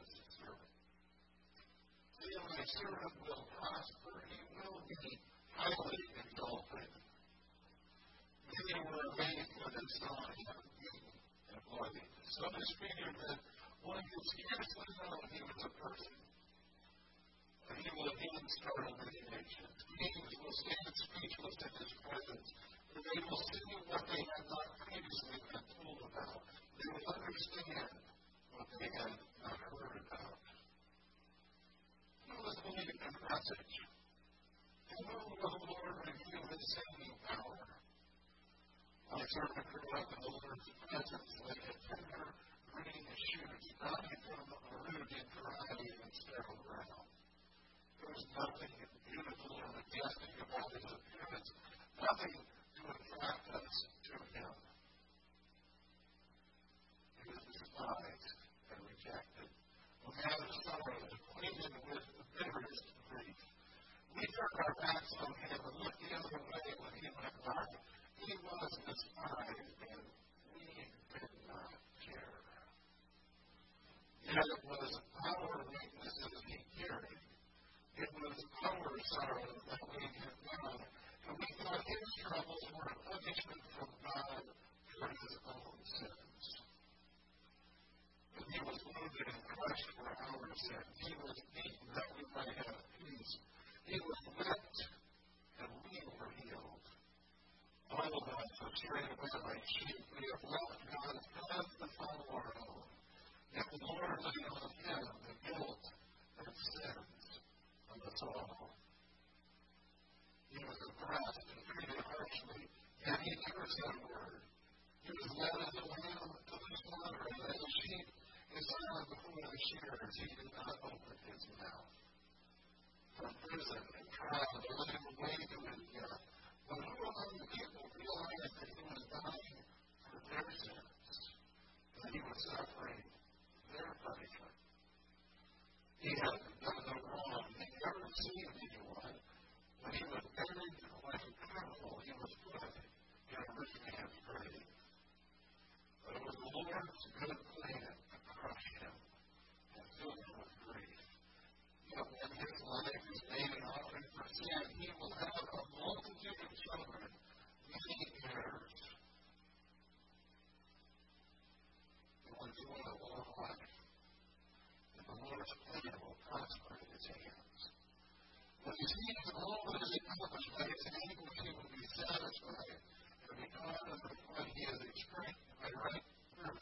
as servant. See, my servant will prosper. He will be highly exalted. Many were amazed when they saw him beaten and bloody. So disfigured that one could scarcely know he was a person. And he will again startle many nations. Kings will stand speechless in his presence, for they will see what they had not previously been told about. They will understand what they had not heard about. Who was believing the message? To whom will the Lord reveal his saving power? My servant grew up the Lord's presence like a tender green shoot, sprouting from a root in dry and sterile ground. There was nothing beautiful or majestic about his appearance, nothing to attract us to him. He was despised and rejected, a man of sorrows, acquainted with the bitterest grief. We turned our backs on him and looked the other way when he went by. He despised and we did not care. Yet it was our weaknesses he carried. It was our sorrows that weighed him down. And we thought his troubles were a punishment from God for his own sins. But he was wounded and crushed for our sins. He was beaten that we might have peace. He was whipped and we were healed. All of us are strayed away like sheep. We have left God's path to follow our own. Yet the Lord laid on him the guilt and sins of us all. He was oppressed and treated harshly, yet he never said a word. He was led as a lamb to the slaughter, and as a sheep is silent before the shearers, he did not open his mouth. From prison and trial, they led him away to death. But who among the people realized that he was dying for their sins, that he was suffering their punishment? He had done no wrong. He never seen anyone. When he was buried like a criminal, he was put in a rich man's grave. But it was the Lord's good plan to crush him and fill him with grief. Yet when his life is made an offering for sin, he will have a multitude of children, many heirs. He will enjoy a long life, and the Lord's plan will prosper in his hands. When he sees all that is accomplished by his anguish, he will be satisfied, and because of what he has experienced by right through,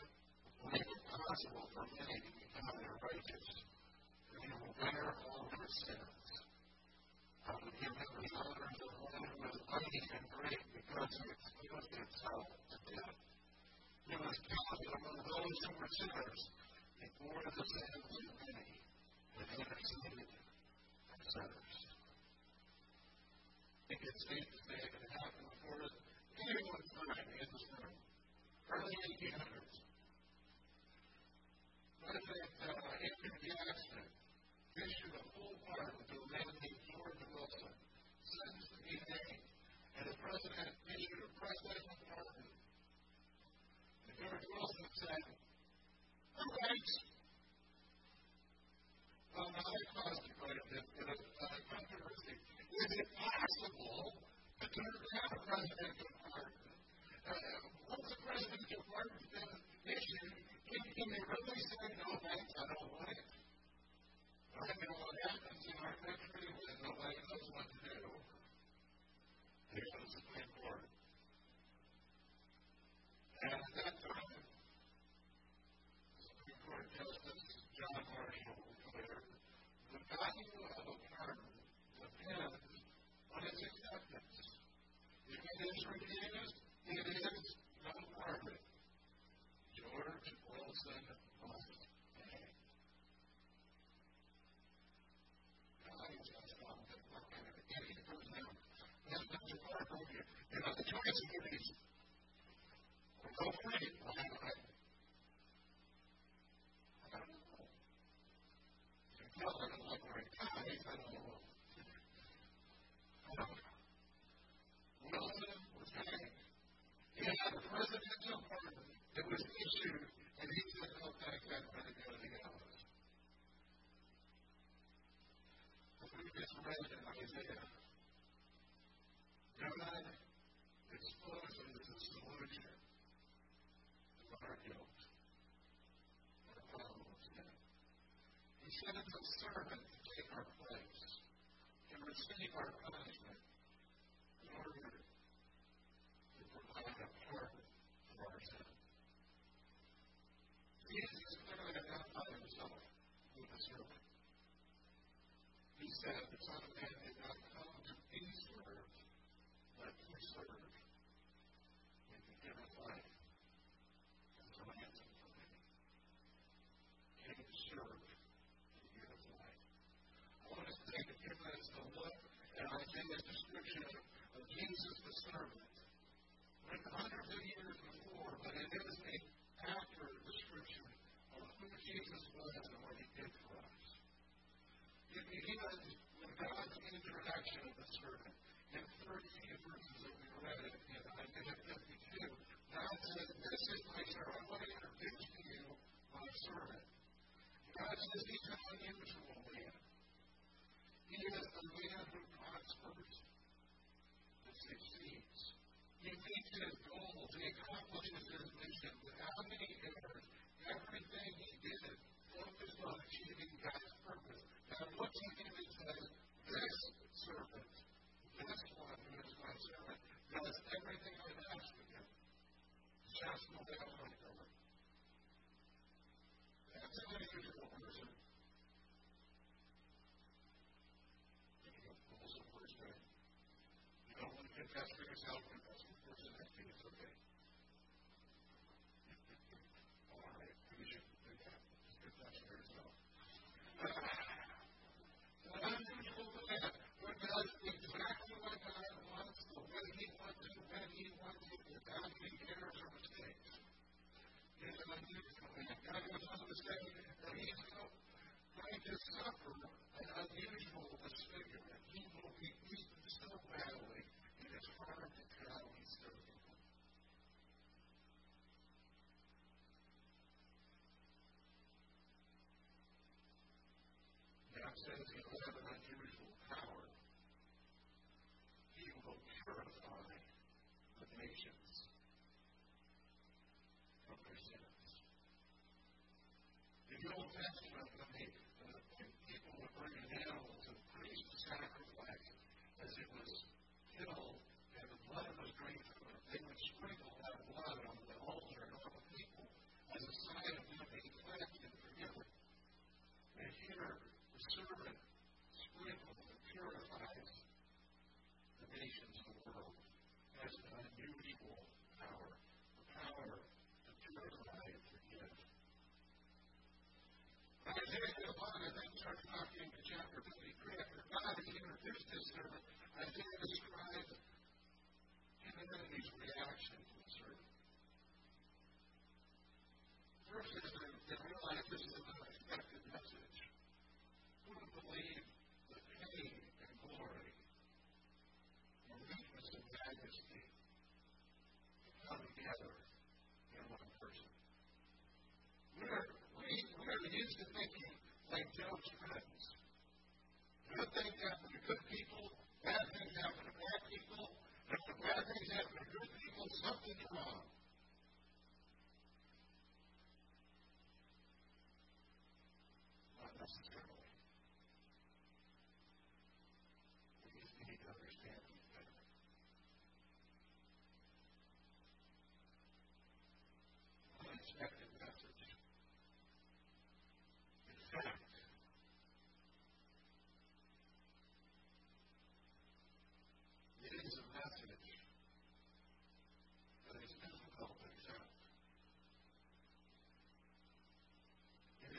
make it possible for many to become their righteous, and he will bear all their sins. I will give him the honors of one who is mighty and great because he exposed himself to death. He was counted among those who were sinners before the sins of many and interceded for sinners. I think it's safe to say it before anyone time in this room, early 1800s. President uh, Andrew Jackson issued a full pardon to a man named George Wilson, sentenced to be hanged, and the president issued a presidential pardon. And George Wilson said, All right. Well, now that caused quite a bit of controversy. Is it possible to turn down a presidential this issue, and he said, "No, thank you. I'd rather go to the gallows." As we just read in Isaiah, God exposes the solution of our guilt and The problem own sin. He sends a servant to take our place and receive our punishment. Servant. In 13 verses that we read in Isaiah 52, God says, This is my servant. I want to introduce to you my servant. God says he's an unusual man. He is a man who prospers and succeeds. He meets his goals. He accomplishes his mission without any errors. Everything he did focused on achieving God's purpose. God looks at him and says, This servant, this one who is my servant, does everything I've asked of him. Way I want to do it. That's an unusual person. First thing, you don't want to confess for yourself, confess for the person next to you. It's okay. All right, we should do that. Just confess for yourself. An unusual man who does exactly what God wants, the way He wants it, when He wants it, without any errors or mistakes. He's an unusual man. God goes on to say that He's going to suffer. An unusual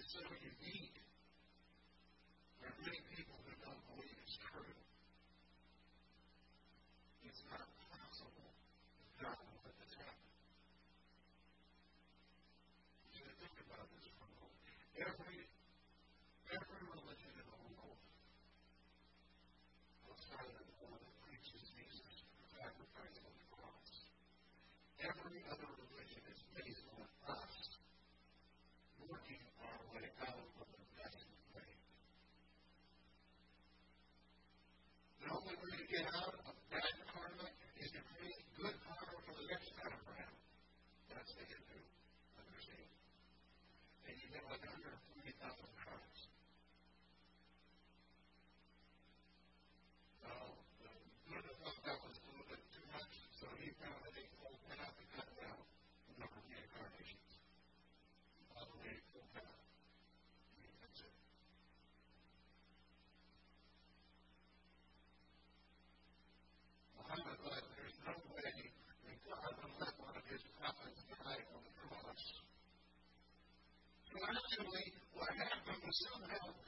is so unique. There are many people who don't believe it's true. It's not possible that God will let this happen. You should think about this for a moment. Every, every religion in the world outside of the one that preaches Jesus for sacrifice on the cross, every other somehow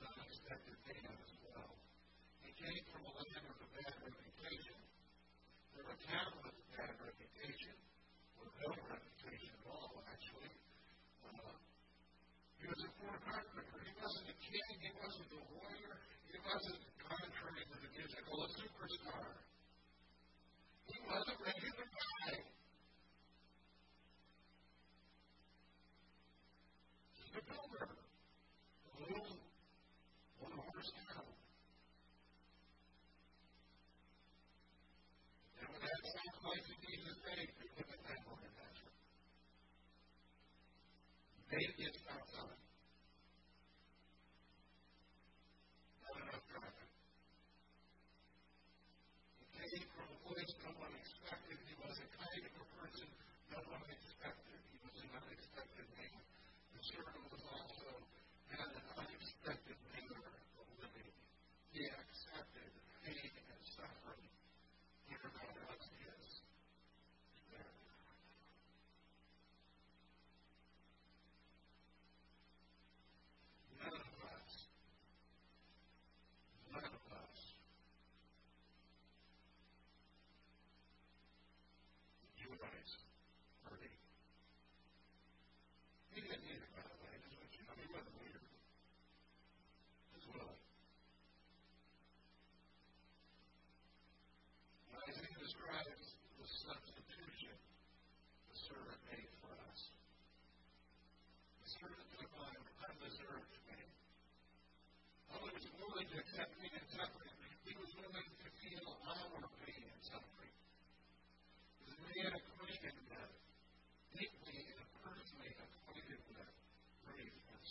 an unexpected dam as well. He came from a land with a bad reputation. From a town with a bad reputation, with no reputation at all, actually. Uh, he was a poor carpenter. He wasn't a king. He wasn't a warrior. He wasn't contrary to the music. A superstar.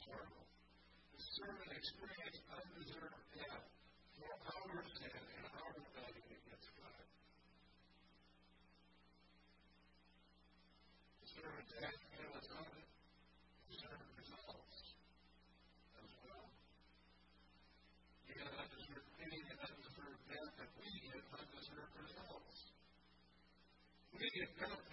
servant. The servant experienced undeserved death for our sin and our rebellion against God. The servant's death fails on it. The results as well. You get undeserved pity and undeserved death, and we get undeserved results. We get penalty.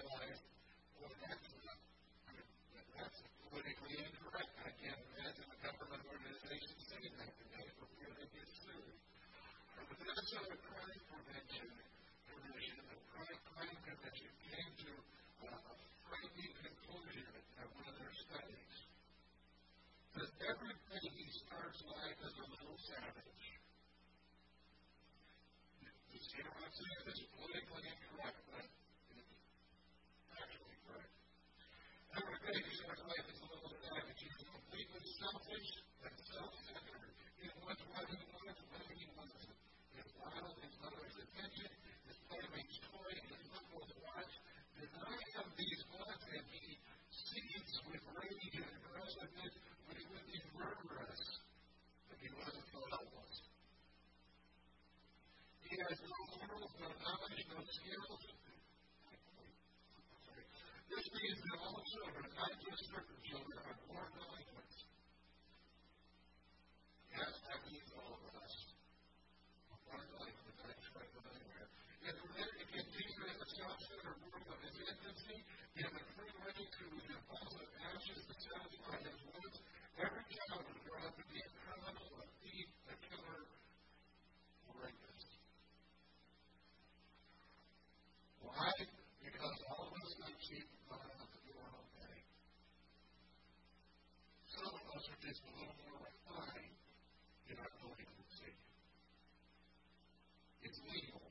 this is a crime prevention provision. The crime prevention came to a frightening conclusion at one of their studies. That everything he starts life as a little savage. You see what I'm saying? is below our line, you're not delinquency. It's legal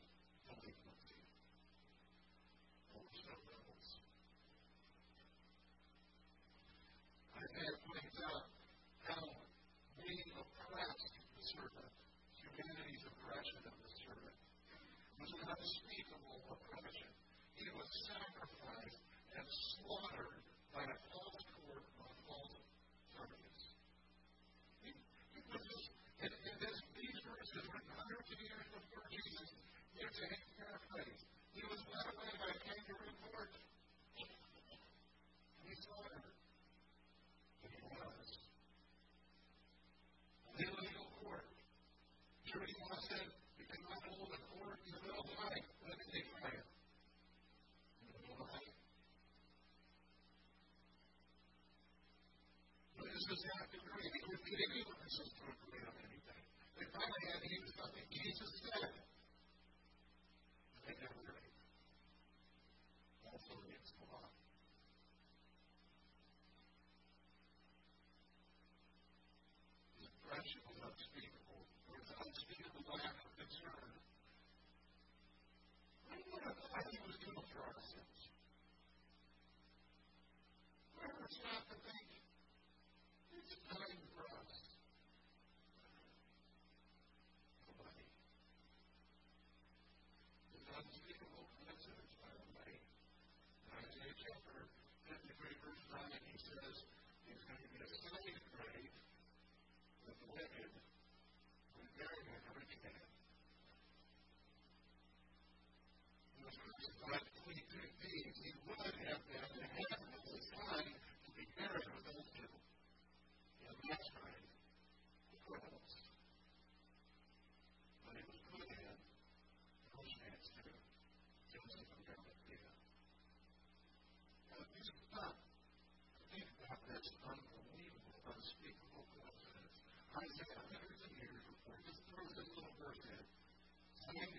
delinquency. Those are rebels. Isaiah points out how we oppressed the servant, humanity's oppression of the servant, was an unspeakable oppression. He was sacrificed and slaughtered. doesn't agree on anything. They finally had to use something Jesus said Isaiah, hundreds of years before, just throws this little verse in. Saying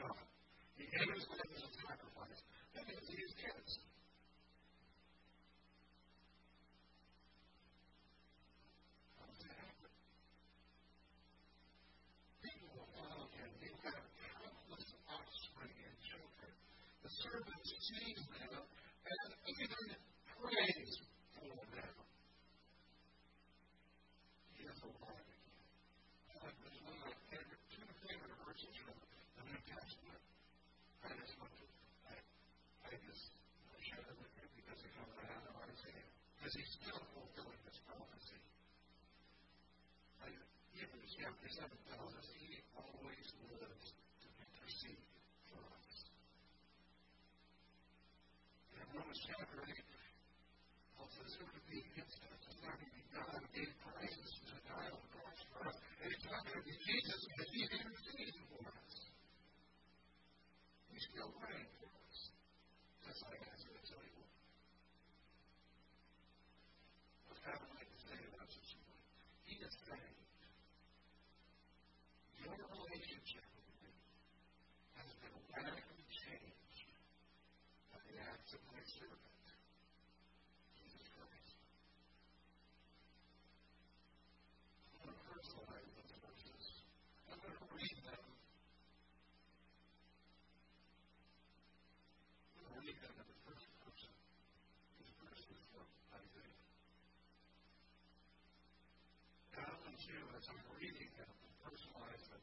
God because he's still fulfilling this prophecy. Even in chapter 7 tells us he always lives to intercede for us. And Romans chapter 8 tells us it would be against our society God gave Christ to die on the cross for us. And it's not going to be Jesus, but he intercedes for us. He's still praying. too, uh, as I'm reading it, personalized, but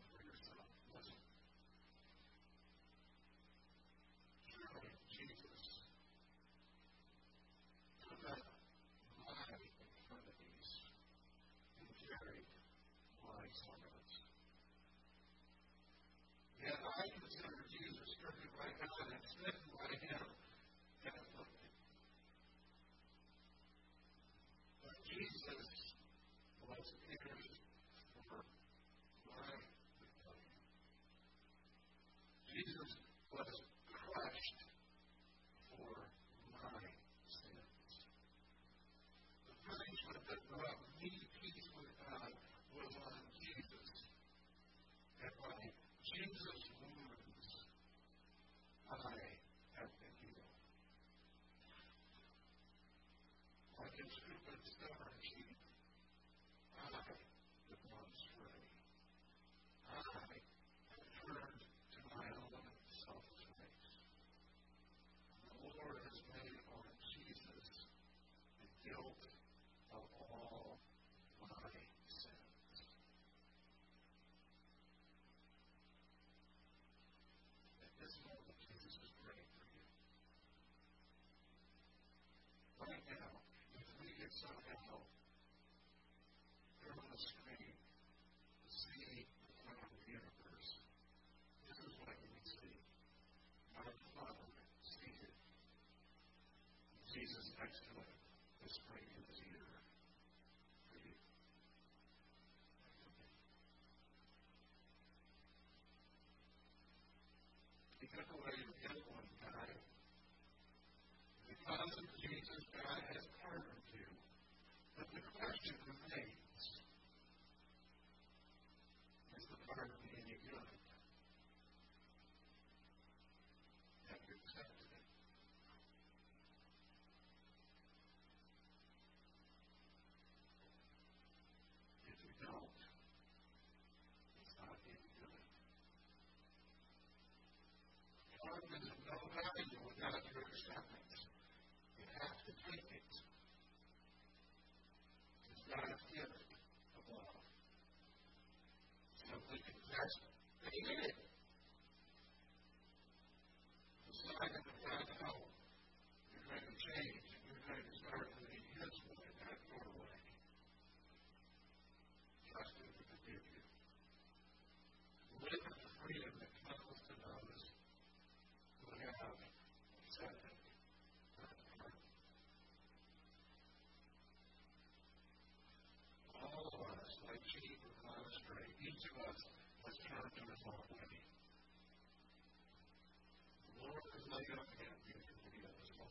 later and in the video as well.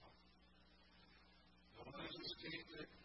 Notice that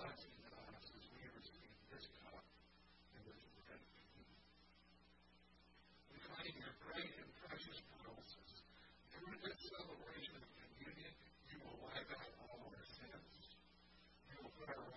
blessing to us as we receive this cup and this bread. We find your great and precious promises. Through this celebration of communion, you will wipe out all our sins. You will put our